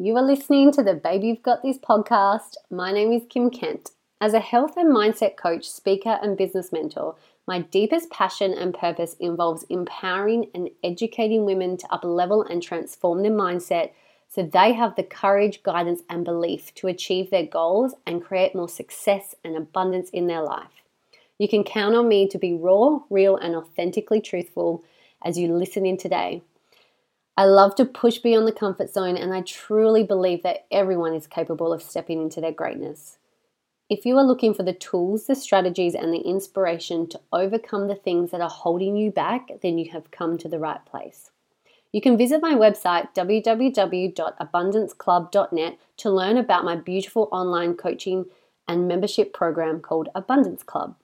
You are listening to the Baby You've Got This podcast. My name is Kim Kent. As a health and mindset coach, speaker, and business mentor, my deepest passion and purpose involves empowering and educating women to uplevel and transform their mindset so they have the courage, guidance, and belief to achieve their goals and create more success and abundance in their life. You can count on me to be raw, real, and authentically truthful as you listen in today. I love to push beyond the comfort zone, and I truly believe that everyone is capable of stepping into their greatness. If you are looking for the tools, the strategies, and the inspiration to overcome the things that are holding you back, then you have come to the right place. You can visit my website www.abundanceclub.net to learn about my beautiful online coaching and membership program called Abundance Club.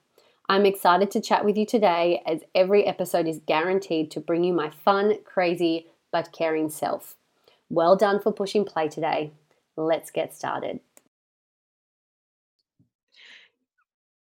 I'm excited to chat with you today as every episode is guaranteed to bring you my fun, crazy, but caring self. Well done for pushing play today. Let's get started.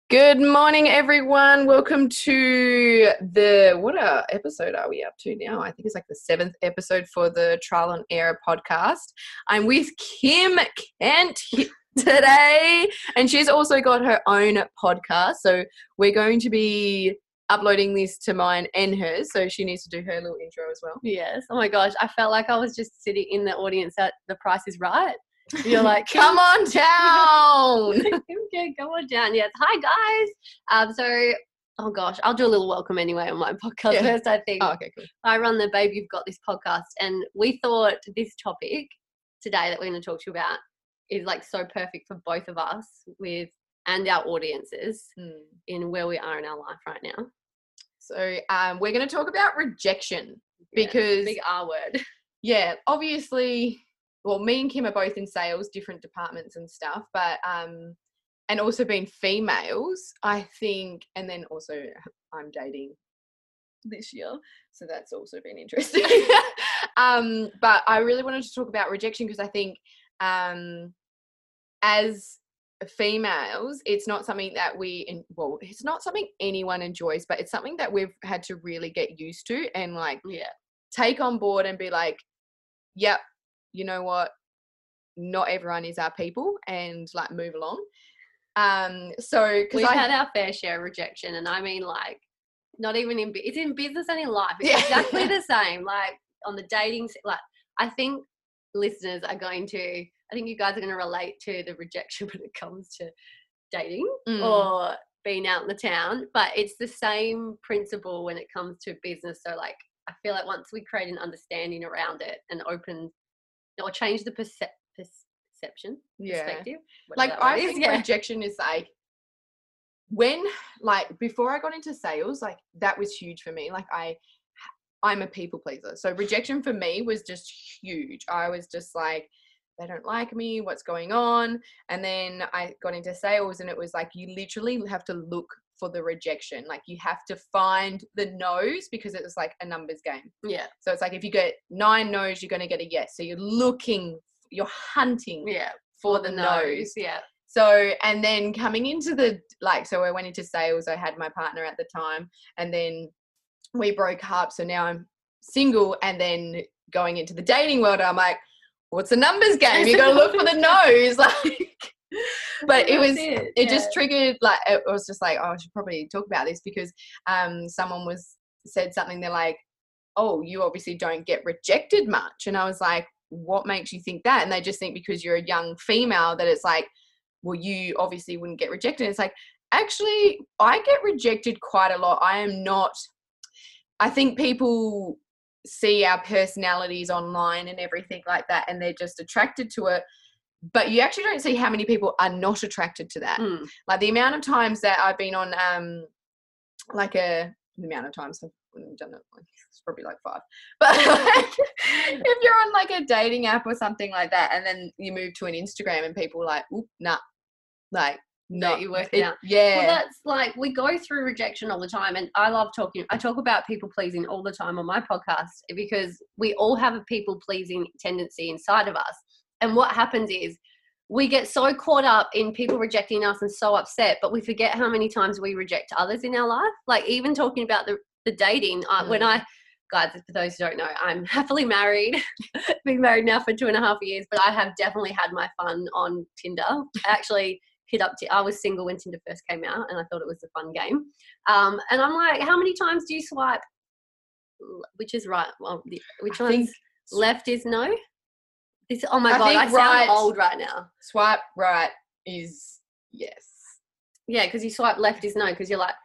Good morning, everyone. Welcome to the what uh, episode are we up to now? I think it's like the seventh episode for the Trial and Error podcast. I'm with Kim Kent today, and she's also got her own podcast. So we're going to be uploading this to mine and hers, so she needs to do her little intro as well. Yes. Oh my gosh, I felt like I was just sitting in the audience at The Price is Right. You're like, come on down. okay, come on down. Yes. Hi guys. Um, so oh gosh, I'll do a little welcome anyway on my podcast yeah. first. I think. Oh, okay, cool. I run the Babe You've Got This podcast, and we thought this topic today that we're going to talk to you about is like so perfect for both of us with and our audiences mm. in where we are in our life right now. So um, we're going to talk about rejection because yeah, big R word. Yeah, obviously, well, me and Kim are both in sales, different departments and stuff, but um, and also being females, I think, and then also I'm dating this year, so that's also been interesting. um, but I really wanted to talk about rejection because I think um, as females it's not something that we well it's not something anyone enjoys but it's something that we've had to really get used to and like yeah. take on board and be like yep you know what? Not everyone is our people and like move along. Um so we've I, had our fair share of rejection and i mean like not even in it's in business and in life it's yeah. exactly the same like on the dating like i think listeners are going to I think you guys are going to relate to the rejection when it comes to dating mm. or being out in the town. But it's the same principle when it comes to business. So, like, I feel like once we create an understanding around it and open or change the perce- perception, yeah. perspective. Like, I think yeah. rejection is like, when like before I got into sales, like that was huge for me. Like I I'm a people pleaser. So rejection for me was just huge. I was just like, they don't like me what's going on? And then i got into sales and it was like you literally have to look for the rejection. Like you have to find the no's because it was like a numbers game. Yeah. So it's like if you get nine no's you're going to get a yes. So you're looking you're hunting yeah for, for the, the no's. yeah. So and then coming into the like so i went into sales i had my partner at the time and then we broke up. So now i'm single and then going into the dating world i'm like what's a numbers game? You got to look for the nose, like. but it was it, it yeah. just triggered like it was just like oh, I should probably talk about this because um someone was said something they're like oh you obviously don't get rejected much and I was like what makes you think that and they just think because you're a young female that it's like well you obviously wouldn't get rejected it's like actually I get rejected quite a lot I am not I think people see our personalities online and everything like that and they're just attracted to it but you actually don't see how many people are not attracted to that mm. like the amount of times that i've been on um like a the amount of times i've done it like it's probably like five but like, if you're on like a dating app or something like that and then you move to an instagram and people like oop nah like no, you work it, out. Yeah. Well, that's like we go through rejection all the time, and I love talking. I talk about people pleasing all the time on my podcast because we all have a people pleasing tendency inside of us. And what happens is we get so caught up in people rejecting us and so upset, but we forget how many times we reject others in our life. Like even talking about the the dating, uh, when mm. I guys, for those who don't know, I'm happily married. Been married now for two and a half years, but I have definitely had my fun on Tinder. Actually up. T- I was single when Tinder first came out, and I thought it was a fun game. Um, and I'm like, how many times do you swipe? Which is right? Well, which I one's think left is no. This, oh my I god, I sound right- old right now. swipe right is yes. Yeah, because you swipe left is no, because you're like,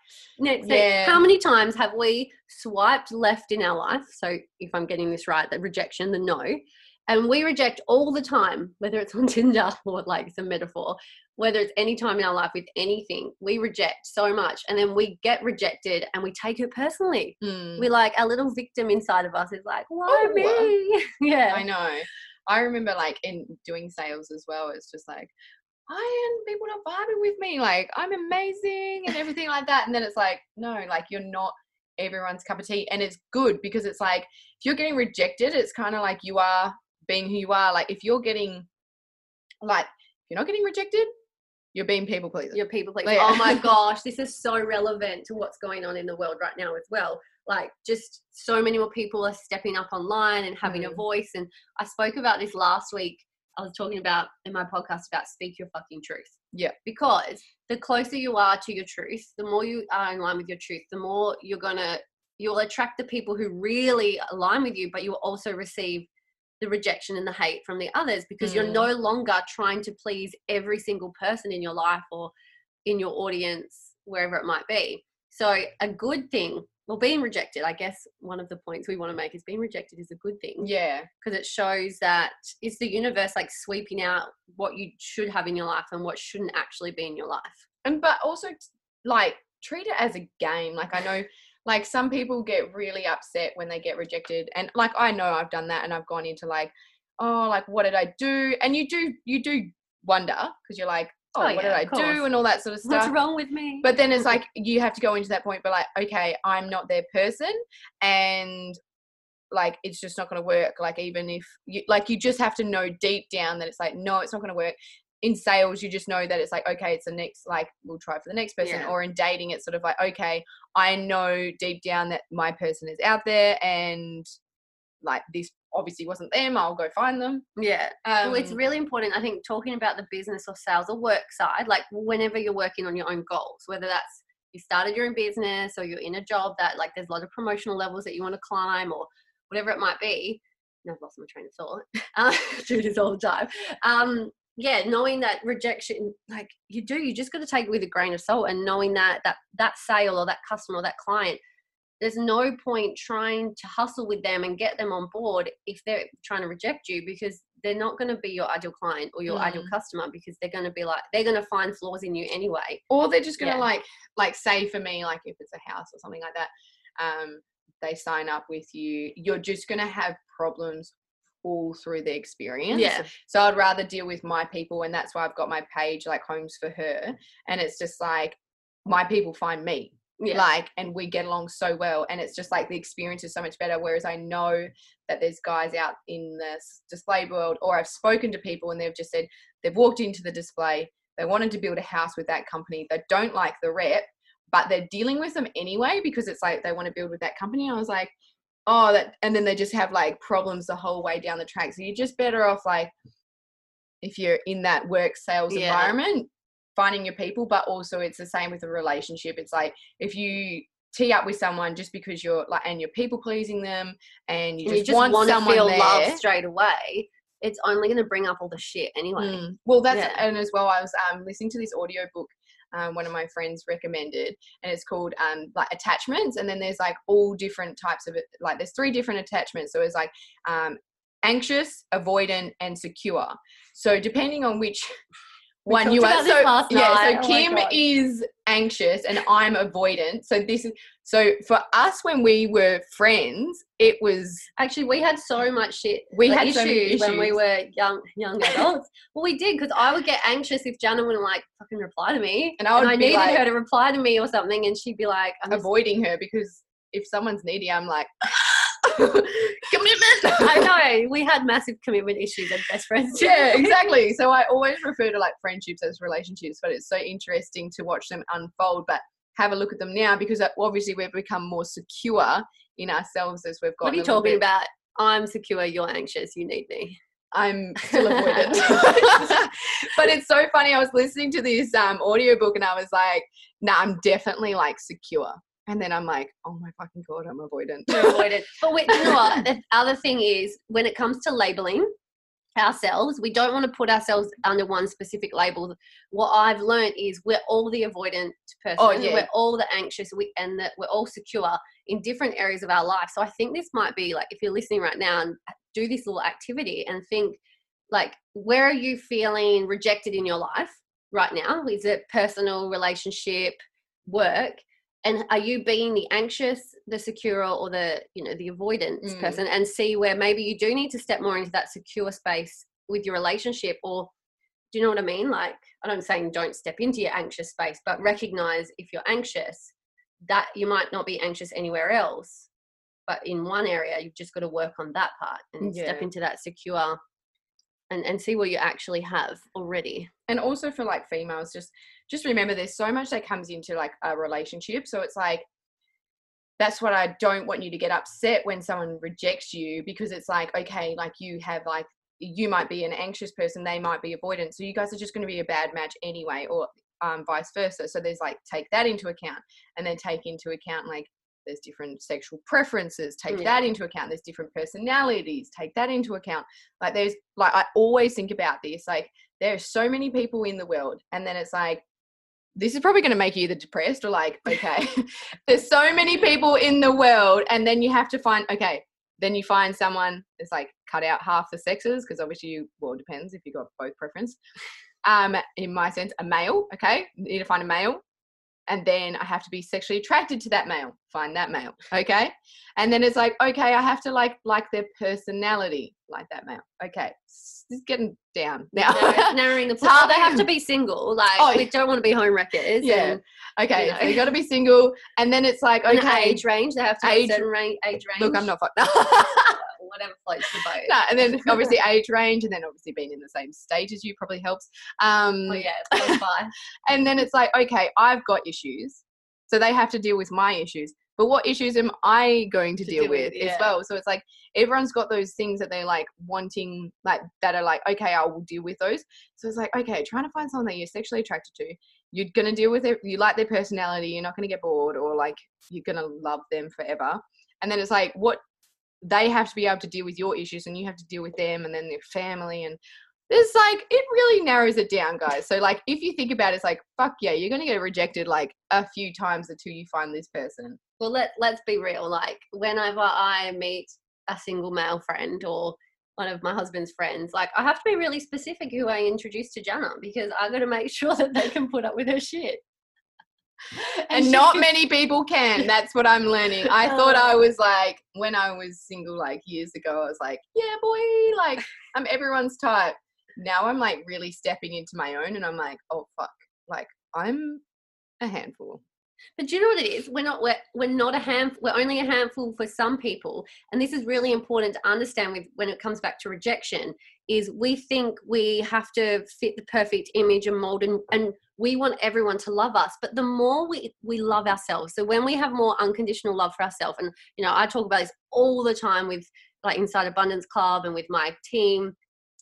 so Yeah. how many times have we swiped left in our life? So if I'm getting this right, the rejection, the no, and we reject all the time, whether it's on Tinder or like it's a metaphor, whether it's any time in our life with anything, we reject so much, and then we get rejected and we take it personally. Mm. We like our little victim inside of us is like, why Oh, me? yeah, I know. I remember like in doing sales as well. It's just like, why aren't people not vibing with me? Like I'm amazing and everything like that. And then it's like, no, like you're not everyone's cup of tea. And it's good because it's like if you're getting rejected, it's kind of like you are being who you are. Like if you're getting like if you're not getting rejected, you're being people pleaser. your people please. Yeah. Oh my gosh, this is so relevant to what's going on in the world right now as well. Like, just so many more people are stepping up online and having a Mm. voice. And I spoke about this last week. I was talking about in my podcast about speak your fucking truth. Yeah. Because the closer you are to your truth, the more you are in line with your truth, the more you're gonna you'll attract the people who really align with you, but you'll also receive the rejection and the hate from the others because you're Mm. no longer trying to please every single person in your life or in your audience, wherever it might be. So, a good thing, well, being rejected, I guess one of the points we want to make is being rejected is a good thing yeah. because it shows that it's the universe like sweeping out what you should have in your life and what shouldn't actually be in your life. and but also like treat it as a game like i know like some people get really upset when they get rejected and like i know i've done that and i've gone into like oh like what did i do? And you do you do wonder because you're like oh, Oh, what yeah, did i do? and all that sort of stuff? What's wrong with me? but then it's like you have to go into that point but like okay i'm not their person and like it's just not going to work. Like even if you like you just have to know deep down that it's like no it's not going to work in sales you just know that it's like okay it's the next like we'll try for the next person Yeah. or in dating it's sort of like okay i know deep down that my person is out there and like this obviously wasn't them i'll go find them yeah. um, well, it's really important, I think, talking about the business or sales or work side, like whenever you're working on your own goals, whether that's you started your own business or you're in a job that like there's a lot of promotional levels that you want to climb or whatever it might be. No, I've lost my train of thought. Uh, do this all the time. Um, yeah, knowing that rejection, like you do, you just got to take it with a grain of salt, and knowing that that that sale or that customer or that client, there's no point trying to hustle with them and get them on board if they're trying to reject you because they're not going to be your ideal client or your ideal Mm. customer because they're going to be like they're going to find flaws in you anyway. or they're just gonna Yeah. like like say for me like if it's a house or something like that um they sign up with you you're just gonna have problems all through the experience. Yeah. so i'd rather deal with my people and that's why i've got my page like homes for her. And it's just like my people find me yeah, like and we get along so well and it's just like the experience is so much better. Whereas i know that there's guys out in the display world or i've spoken to people and they've just said they've walked into the display they wanted to build a house with that company they don't like the rep but they're dealing with them anyway because it's like they want to build with that company. I was like oh that and then they just have like problems the whole way down the track so you're just better off like if you're in that work sales Yeah. environment finding your people but also it's the same with a relationship it's like if you tee up with someone just because you're like and you're people pleasing them and you just, you just want, want to someone feel there love straight away. It's only going to bring up all the shit anyway. Mm. Well, that's Yeah. and as well. I was um, listening to this audio book. Um, one of my friends recommended, and it's called um, like attachments. And then there's like all different types of. Like there's three different attachments. So it's like um, anxious, avoidant, and secure. So depending on which one you are, so yeah. So Oh Kim is anxious, and I'm avoidant. So this is so for us when we were friends, it was Actually, we had so much shit. We like, had so many when we were young, young adults. well, we did because I would get anxious if Jana wouldn't like fucking reply to me, and I would and I needed like her to reply to me or something, and she'd be like, I'm just, avoiding her because if someone's needy, I'm like commitment. I know we had massive commitment issues as best friends. yeah, exactly. So I always refer to like friendships as relationships, but it's so interesting to watch them unfold. But have a look at them now because uh, obviously we've become more secure in ourselves as we've got. What are you talking about? I'm secure, you're anxious, you need me. I'm still avoidant. but it's so funny. I was listening to this um, audiobook and I was like, nah, I'm definitely like secure. And then I'm like, oh my fucking God, I'm avoidant. avoidant. But wait, you know what? The other thing is when it comes to labeling, ourselves. We don't want to put ourselves under one specific label. What I've learned is we're all the avoidant person. Oh, yeah. We're all the anxious we, and that we're all secure in different areas of our life. So I think this might be like if you're listening right now and do this little activity and think like where are you feeling rejected in your life right now? Is it personal, relationship, work? And are you being the anxious the secure or the you know the avoidance mm. person and see where maybe you do need to step more into that secure space with your relationship or do you know what i mean like i'm not saying don't step into your anxious space but recognize if you're anxious that you might not be anxious anywhere else but in one area you've just got to work on that part and yeah. step into that secure and and see what you actually have already. And also for like females just just remember there's so much that comes into like a relationship. So it's like that's what I don't want you to get upset when someone rejects you because it's like okay like you have like you might be an anxious person they might be avoidant. So you guys are just going to be a bad match anyway or um, vice versa. So there's like take that into account and then take into account like there's different sexual preferences take yeah. that into account. There's different personalities take that into account. Like there's like i always think about this like there's so many people in the world and then it's like this is probably going to make you either depressed or like okay there's so many people in the world and then you have to find okay then you find someone that's like cut out half the sexes because obviously you well it depends if you got both preference. Um in my sense a male okay? You need to find a male and then I have to be sexually attracted to that male. Find that male, okay? And then it's like, okay, I have to like like their personality, like that male. Okay, it's getting down now. narrowing the pool. Oh, they have to be single. Like oh, we don't want to be home wreckers. Yeah. And, okay, you, know. so you got to be single, and then it's like okay, age range. They have to age, certain range, age range. Look, I'm not fucked. whatever floats your boat. No, and then obviously age range, and then obviously being in the same stage as you probably helps. Um, oh yeah, and then it's like, okay, I've got issues, so they have to deal with my issues. But what issues am I going to, to deal, deal, with, with yeah. as well? So it's like everyone's got those things that they're like wanting, like that are like, okay, I will deal with those. So it's like, okay, trying to find someone that you're sexually attracted to. You're gonna deal with it. You like their personality. You're not gonna get bored, or like you're gonna love them forever. And then it's like, what they have to be able to deal with your issues and you have to deal with them and then their family and there's like it really narrows it down guys. So like if you think about it it's like fuck yeah you're gonna get rejected like a few times until you find this person. Well let, let's be real like whenever i meet a single male friend or one of my husband's friends like i have to be really specific who i introduce to jana because i got to make sure that they can put up with her shit and not many people can. That's what I'm learning. I thought I uh. was like, when I was single, like years ago, I was like, yeah, boy, like I'm everyone's type. Now I'm like really stepping into my own and I'm like, oh, fuck. Like I'm a handful. But do you know what it is? We're not we're, we're not a handful. We're only a handful for some people, and this is really important to understand. With when it comes back to rejection, is we think we have to fit the perfect image and mold, and, and we want everyone to love us. But the more we we love ourselves, so when we have more unconditional love for ourselves, and you know, I talk about this all the time with like inside Abundance Club and with my team.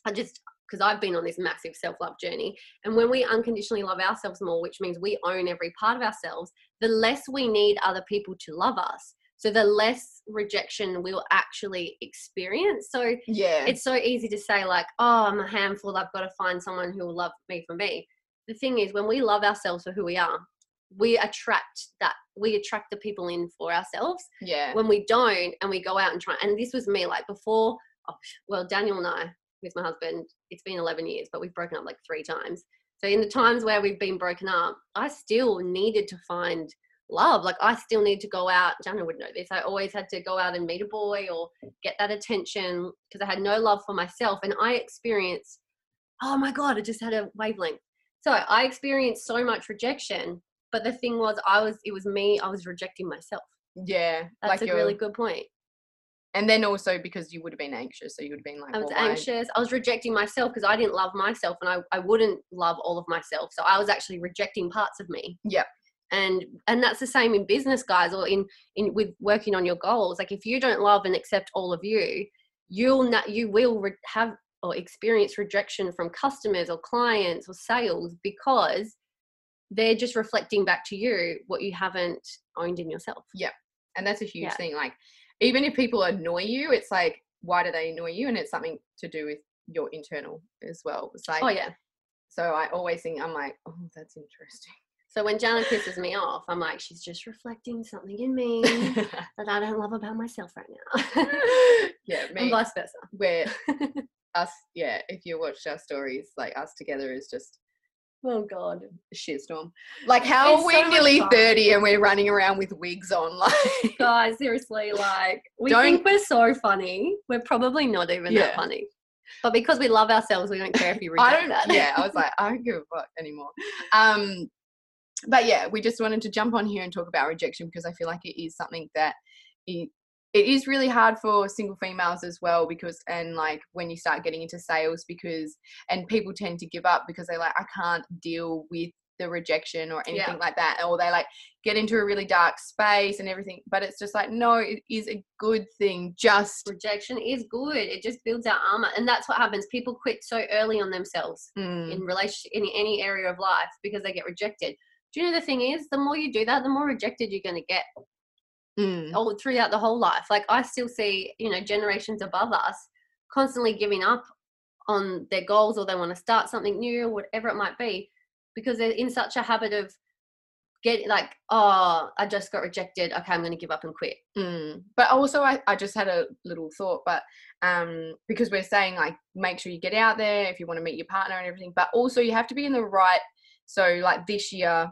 I just because I've been on this massive self love journey. And when we unconditionally love ourselves more, which means we own every part of ourselves, the less we need other people to love us. So the less rejection we'll actually experience. So yeah, it's so easy to say like, oh, I'm a handful. I've got to find someone who will love me for me. The thing is, when we love ourselves for who we are, we attract that. We attract the people in for ourselves. Yeah. When we don't, and we go out and try, and this was me like before. Oh, well, Daniel and I, with my husband, it's been 11 years, but we've broken up like three times. So in the times where we've been broken up, I still needed to find love. Like I still need to go out. Jana would know this. I always had to go out and meet a boy or get that attention because I had no love for myself. And I experienced, oh my God, I just had a wavelength. So I experienced so much rejection. But the thing was, I was, it was me, I was rejecting myself. Yeah. That's like a really good point. And then also because you would have been anxious. So you would have been like, I was well, anxious. I was rejecting myself because I didn't love myself and I, I wouldn't love all of myself. So I was actually rejecting parts of me. Yeah and and that's the same in business guys or in in with working on your goals like if you don't love and accept all of you you'll not you will re- have or experience rejection from customers or clients or sales because they're just reflecting back to you what you haven't owned in yourself Yeah. and that's a huge Yeah. thing like even if people annoy you it's like why do they annoy you and it's something to do with your internal as well it's like oh yeah so i always think i'm like oh that's interesting so when Jana pisses me off, I'm like, she's just reflecting something in me that I don't love about myself right now. yeah me. and vice versa. where us yeah if you watched our stories like us together is just Oh God. a shitstorm like how It's are we so nearly 30 and we're running around with wigs on like Guys, seriously, like we Don't- think we're so funny. We're probably not even that funny. But because we love ourselves, we don't care if you reject I don't. that. Yeah, I was like, I don't give a fuck anymore. Um, but yeah, we just wanted to jump on here and talk about rejection because I feel like it is something that it, it is really hard for single females as well because and like when you start getting into sales because and people tend to give up because they're like I can't deal with the rejection or anything Yeah. like that or they like get into a really dark space and everything but it's just like no it is a good thing just rejection is good. It just builds our armor, and that's what happens. People quit so early on themselves Mm, in relation in any area of life because they get rejected. Do you know the thing is, the more you do that, the more rejected you're going to get mm, all throughout the whole life. Like I still see, you know, generations above us constantly giving up on their goals or they want to start something new or whatever it might be because they're in such a habit of get like, oh, I just got rejected. Okay, I'm going to give up and quit. Mm. But also, I, I just had a little thought, but um, because we're saying like make sure you get out there if you want to meet your partner and everything, but also you have to be in the right. So like this year,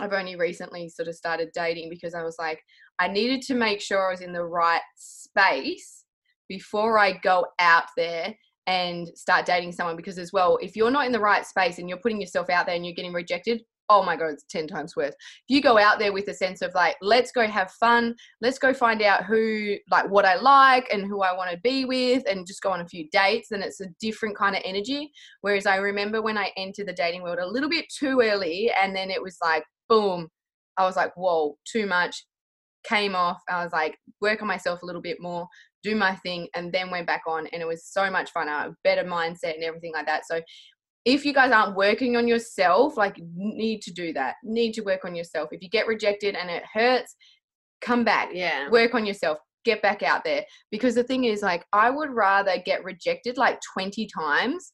I've only recently sort of started dating because I was like I needed to make sure I was in the right space before I go out there and start dating someone because as well if you're not in the right space and you're putting yourself out there and you're getting rejected oh my god it's 10 times worse. If you go out there with a sense of like let's go have fun. Let's go find out who like what i like and who i want to be with and just go on a few dates then it's a different kind of energy. Whereas i remember when i entered the dating world a little bit too early and then it was like boom i was like whoa too much came off i was like work on myself a little bit more do my thing and then went back on and it was so much fun I had a better mindset and everything like that. So if you guys aren't working on yourself like need to do that. Need to work on yourself. If you get rejected and it hurts come back. Yeah. work on yourself. Get back out there. Because the thing is like i would rather get rejected like 20 times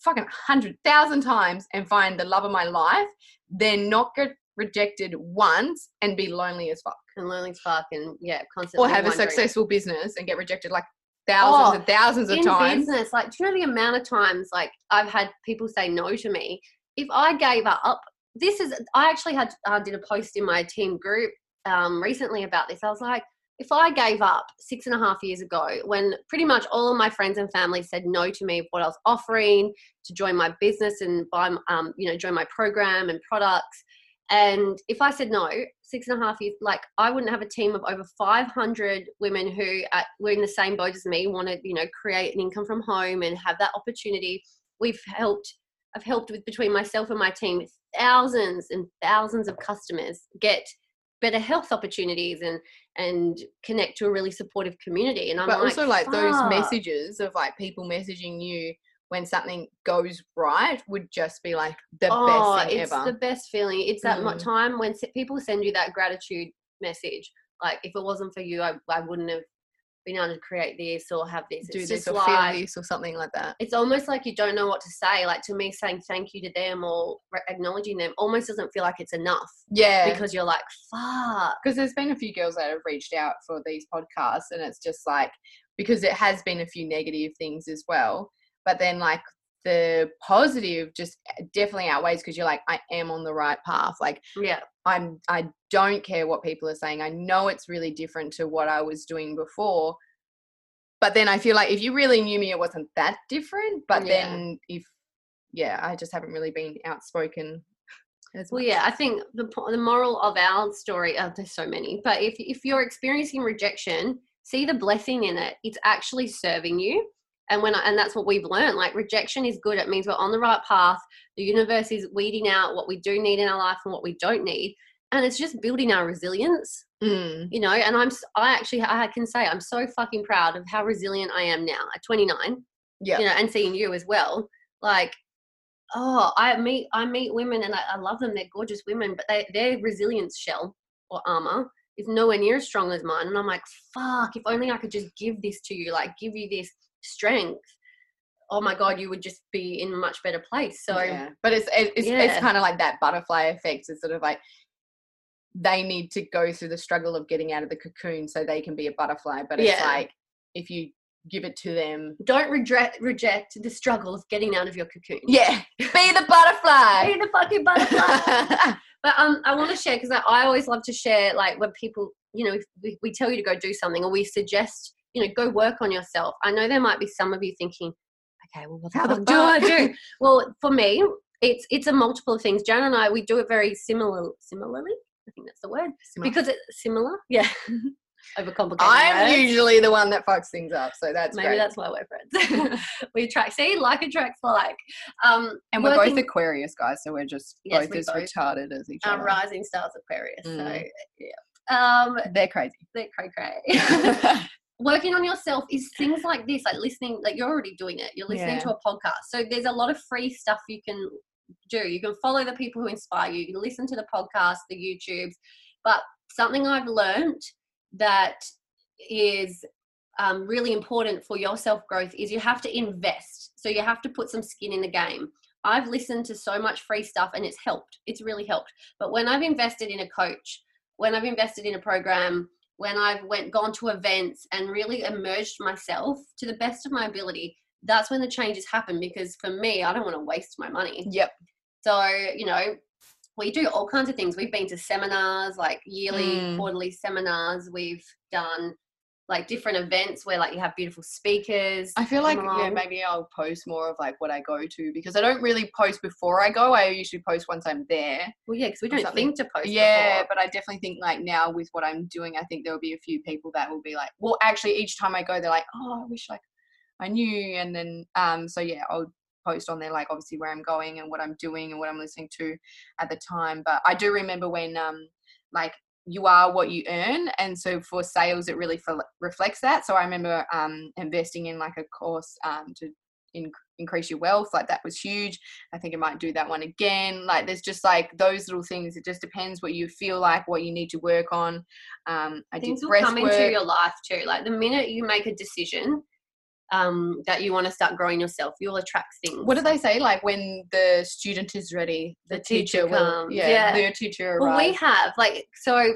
fucking 100,000 times and find the love of my life than not get rejected once and be lonely as fuck And lonely as fuck and yeah, constantly. or have a successful business and get rejected like thousands Oh, and thousands of in times business, like, do you know the amount of times like I've had people say no to me? If I gave up, this is I actually had uh, did a post in my team group um, recently about this. I was like, if I gave up six and a half years ago, when pretty much all of my friends and family said no to me of what I was offering to join my business and buy, um, you know, join my program and products. And if I said no, six and a half years, like I wouldn't have a team of over 500 women who were in the same boat as me, wanted, you know, create an income from home and have that opportunity. We've helped, I've helped with between myself and my team, thousands and thousands of customers get better health opportunities and and connect to a really supportive community. And I'm but like, also like those messages of like people messaging you when something goes right would just be like the oh, best thing it's ever the best feeling. It's that Mm. time when people send you that gratitude message. Like, if it wasn't for you, I, I wouldn't have been able to create this or have this. do it's this or like, feel this or something like that it's almost like you don't know what to say. Like to me, saying thank you to them or re- acknowledging them almost doesn't feel like it's enough yeah because you're like, fuck. because there's been a few girls that have reached out for these podcasts and it's just like because it has been a few negative things as well but then like the positive just definitely outweighs because you're like i am on the right path like Yeah, i'm i don't care what people are saying i know it's really different to what i was doing before but then i feel like if you really knew me it wasn't that different but Yeah. then if yeah i just haven't really been outspoken as Well, yeah, I think the the moral of our story. Uh, there's so many, but if if you're experiencing rejection, see the blessing in it. It's actually serving you, and when I, and that's what we've learned. Like rejection is good. It means we're on the right path. The universe is weeding out what we do need in our life and what we don't need. and it's just building our resilience Mm. you know and i'm i actually i can say i'm so fucking proud of how resilient i am now at 29 Yeah. you know and seeing you as well like oh i meet i meet women and i, I love them they're gorgeous women but they, their resilience shell or armor is nowhere near as strong as mine and i'm like fuck if only i could just give this to you like give you this strength oh my god you would just be in a much better place so yeah. but it's it- it's, it's kind of like that butterfly effect. It's sort of like they need to go through the struggle of getting out of the cocoon so they can be a butterfly. But it's Yeah. like if you give it to them, don't reject reject the struggle of getting out of your cocoon yeah, be the butterfly. be the fucking butterfly But um, I want to share because I, I always love to share, like when people, you know, if we, we tell you to go do something or we suggest, you know, go work on yourself. I know there might be some of you thinking, okay, well, what the How the fuck do I do? well, for me, it's it's a multiple of things. Jan and I, we do it very similar, similarly. I think that's the word because it's similar. Yeah, overcomplicated. I'm words. usually the one that fucks things up, so that's Maybe great. that's why we're friends. we attract, see, like attracts like. Um, and we're working- both Aquarius guys, so we're just Yes, both we as both retarded as each other. rising stars Aquarius. So Mm. yeah. Um, They're crazy. they're cray cray. Working on yourself is things like this, like listening, like you're already doing it. You're listening Yeah. to a podcast. So there's a lot of free stuff you can do. You can follow the people who inspire you. You can listen to the podcast, the YouTubes. But something I've learned that is um, really important for your self growth is you have to invest. So you have to put some skin in the game. I've listened to so much free stuff and it's helped. It's really helped. But when I've invested in a coach, when I've invested in a program, when I've went gone to events and really immersed myself to the best of my ability, that's when the changes happen because for me, I don't want to waste my money. yep. So, you know, we do all kinds of things. We've been to seminars, like yearly, Mm. quarterly seminars. We've done like different events where like you have beautiful speakers. I feel like yeah, maybe I'll post more of like what I go to because I don't really post before I go. I usually post once I'm there. Well, yeah, because we don't something. think to post. yeah, before. but I definitely think like now with what I'm doing, I think there will be a few people that will be like, well, actually, each time I go, they're like, oh, I wish like I knew, and then um, so yeah, I'll post on there like obviously where I'm going and what I'm doing and what I'm listening to at the time. But I do remember when um, like you are what you earn, and so for sales, it really reflects that. So I remember um investing in like a course um to in- increase your wealth like that was huge i think i might do that one again like there's just like those little things it just depends what you feel like what you need to work on um i things did will breath come work. into your life too. Like the minute you make a decision um, that you want to start growing yourself, you'll attract things. what do they say like when the student is ready the, The teacher, teacher will yeah, yeah. the teacher Well, we have like so.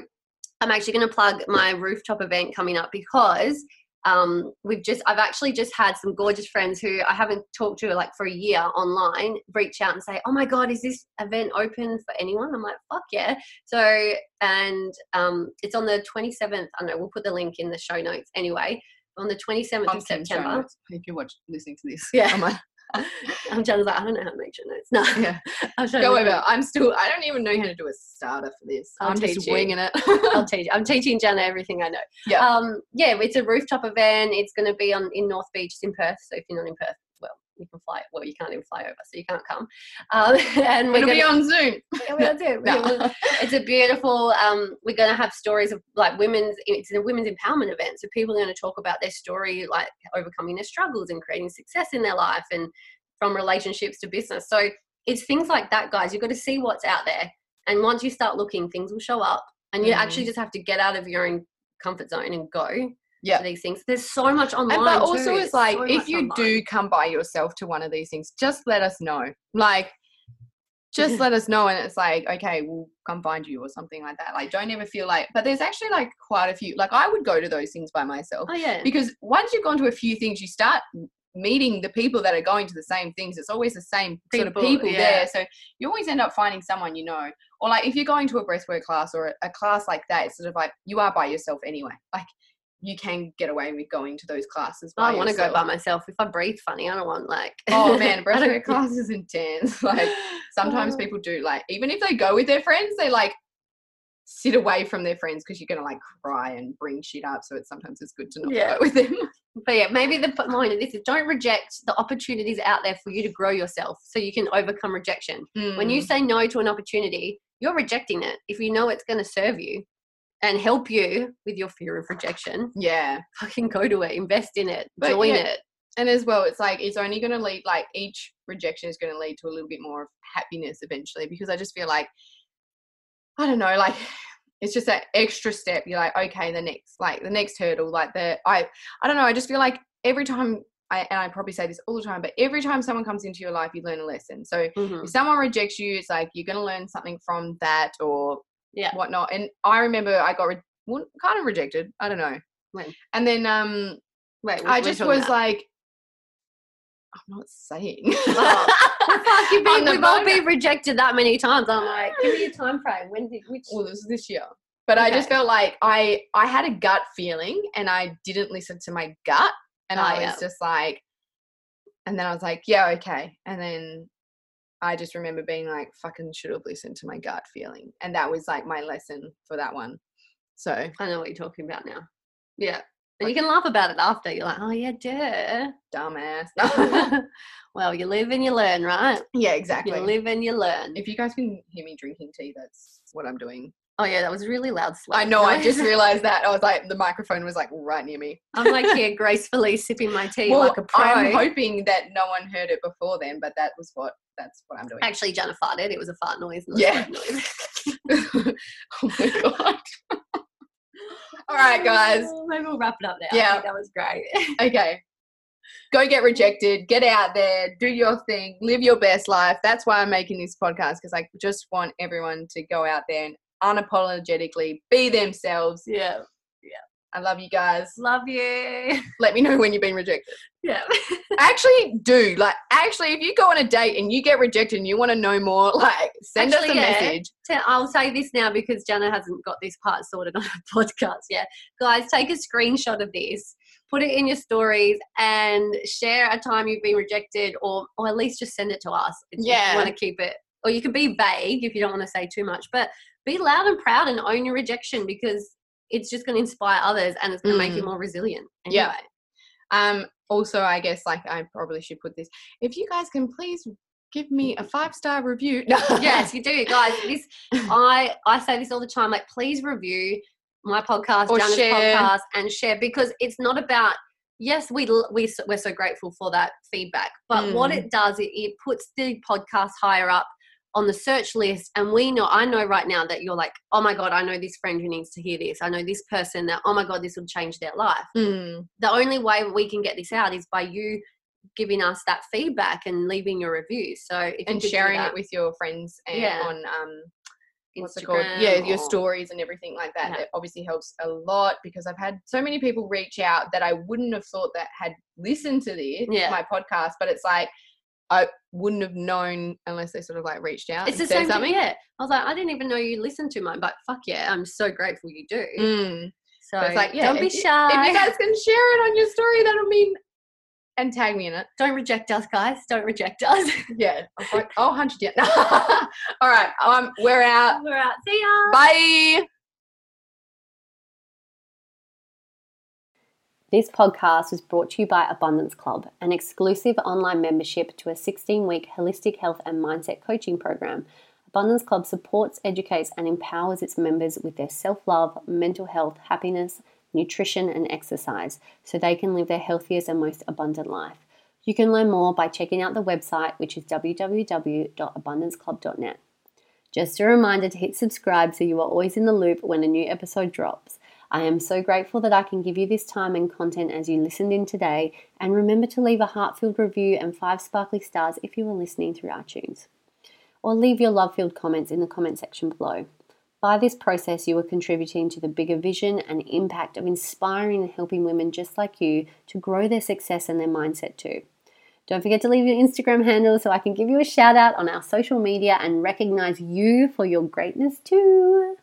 I'm actually going to plug my rooftop event coming up because um, we've just I've actually just had some gorgeous friends who I haven't talked to like for a year online reach out and say, "Oh my god, is this event open for anyone?" I'm like, "Fuck yeah!" So and um, it's on the 27th. I don't know. We'll put the link in the show notes anyway. On the 27th On of September. if you're watching listening to this Yeah. I'm like, I'm like, I don't know how to make show notes. No, yeah I'll show go over i'm still i don't even know how to do a starter for this I'll i'm just winging it I'll teach. I'm teaching Jana everything I know. Yeah. Um, yeah, it's a rooftop event. It's going to be on in North Beach, it's in Perth. So if you're not in Perth, you can fly. Well, you can't even fly over, so you can't come. Um, and we're it'll going be on zoom Yeah, well, it. No. It's a beautiful. Um, we're going to have stories of like women's. It's a women's empowerment event, so people are going to talk about their story, like overcoming their struggles and creating success in their life, and from relationships to business. So it's things like that, guys. You've got to see what's out there, and once you start looking, things will show up, and you Mm. actually just have to get out of your own comfort zone and go Yeah. to these things. There's so much online. and but also it's like so if you online. do come by yourself to one of these things just let us know like just let us know and it's like okay we'll come find you or something like that like don't ever feel like but there's actually like quite a few like i would go to those things by myself Oh yeah. because once you've gone to a few things you start meeting the people that are going to the same things it's always the same sort of People, people yeah. there so you always end up finding someone you know or like if you're going to a breathwork class or a, a class like that it's sort of like you are by yourself anyway like you can get away with going to those classes I want to go by myself. If I breathe funny, I don't want like. Oh man, breathwork class is intense. Like sometimes Oh. people do like even if they go with their friends, they like sit away from their friends because you're gonna like cry and bring shit up. So it's sometimes it's good to not Yeah. go with them. But yeah, maybe the point of this is don't reject the opportunities out there for you to grow yourself so you can overcome rejection. When you Mm, say no to an opportunity, you're rejecting it if you know it's going to serve you and help you with your fear of rejection. Yeah. Fucking go to it, invest in it, But join yeah, it. And as well, it's like it's only going to lead, like each rejection is going to lead to a little bit more of happiness eventually because I just feel like, I don't know, like it's just that extra step. You're like, okay, the next, like the next hurdle, like the, I, I don't know, I just feel like every time, I, and I probably say this all the time, but every time someone comes into your life, you learn a lesson. So Mhm. if someone rejects you, it's like you're going to learn something from that or Yeah. whatnot. And I remember I got re- well, kind of rejected. I don't know. When? And then um, Wait, I just was about- like, I'm not saying. Oh, Fuck, you've been, we've all been rejected that many times. I'm like, give me a time frame. When did which? well, this is this year. But I just felt like I I had a gut feeling and I didn't listen to my gut. And Oh, I was yeah. just like, and then I was like, yeah, okay. And then I just remember being like, fucking should have listened to my gut feeling. And that was like my lesson for that one. So I know what you're talking about now. Yeah. And you can laugh about it after. You're like, oh yeah, duh. dumbass. well, you live and you learn, right? yeah, exactly. You live and you learn. If you guys can hear me drinking tea, that's what I'm doing. Oh yeah, that was really loud. I slurp. know. I just realized that. I was like, the microphone was like right near me. I'm like here gracefully sipping my tea well, like a pro. I'm hoping that no one heard it before then, but that was what that's what I'm doing. Actually, Jana farted. It was a fart noise. Not Yeah. noise. oh my god. All right, oh, guys. Oh, Maybe we'll wrap it up now. I Yeah. that was great. Okay. Go get rejected. Get out there. Do your thing. Live your best life. That's why I'm making this podcast because I just want everyone to go out there and unapologetically be themselves. yeah. I love you guys. Love you. Let me know when you've been rejected. Yeah. actually do like actually if you go on a date and you get rejected and you want to know more like send us a yeah. message I'll say this now because Jana hasn't got this part sorted on her podcast yet. Guys, take a screenshot of this, put it in your stories, and share a time you've been rejected, or or at least just send it to us. If Yeah. you want to keep it, or you can be vague if you don't want to say too much, but be loud and proud and own your rejection because it's just going to inspire others and it's going to make you Mm. more resilient. Yeah. Um also i guess like i probably should put this if you guys can please give me a five star review yes, you do, guys. This I I say this all the time. Like, please review my podcast, Or Jana's share. podcast, and share because it's not about. Yes, we we we're so grateful for that feedback, but what Mm. it does, it, it puts the podcast higher up on the search list, and we know. I know right now that you're like, oh my god, I know this friend who needs to hear this. I know this person that, oh my god, this will change their life. Mm, The only way we can get this out is by you giving us that feedback and leaving your review. So if you and sharing that, it with your friends and Yeah. on um what's it Instagram called? Yeah, your stories and everything like that. Yeah. It obviously helps a lot because I've had so many people reach out that I wouldn't have thought that had listened to this, Yeah. my podcast, but it's like I wouldn't have known unless they sort of like reached out It's the same something. thing. Yeah, I was like, I didn't even know you listened to mine, but fuck yeah, I'm so grateful you do. Mm. So it's like, yeah, don't be shy. If you guys can share it on your story, that'll mean and tag me in it. don't reject us, guys. Don't reject us. Yeah. I'll, like, I'll hunt you. All right. Um, we're out. We're out. See ya. Bye. This podcast was brought to you by Abundance Club, an exclusive online membership to a 16 week holistic health and mindset coaching program. Abundance Club supports, educates, and empowers its members with their self love, mental health, happiness, nutrition, and exercise so they can live their healthiest and most abundant life. You can learn more by checking out the website, which is www.abundanceclub.net. Just a reminder to hit subscribe so you are always in the loop when a new episode drops. I am so grateful that I can give you this time and content as you listened in today. And remember to leave a heart filled review and five sparkly stars if you are listening through iTunes. Or leave your love filled comments in the comment section below. By this process, you are contributing to the bigger vision and impact of inspiring and helping women just like you to grow their success and their mindset too. Don't forget to leave your Instagram handle so I can give you a shout out on our social media and recognize you for your greatness too.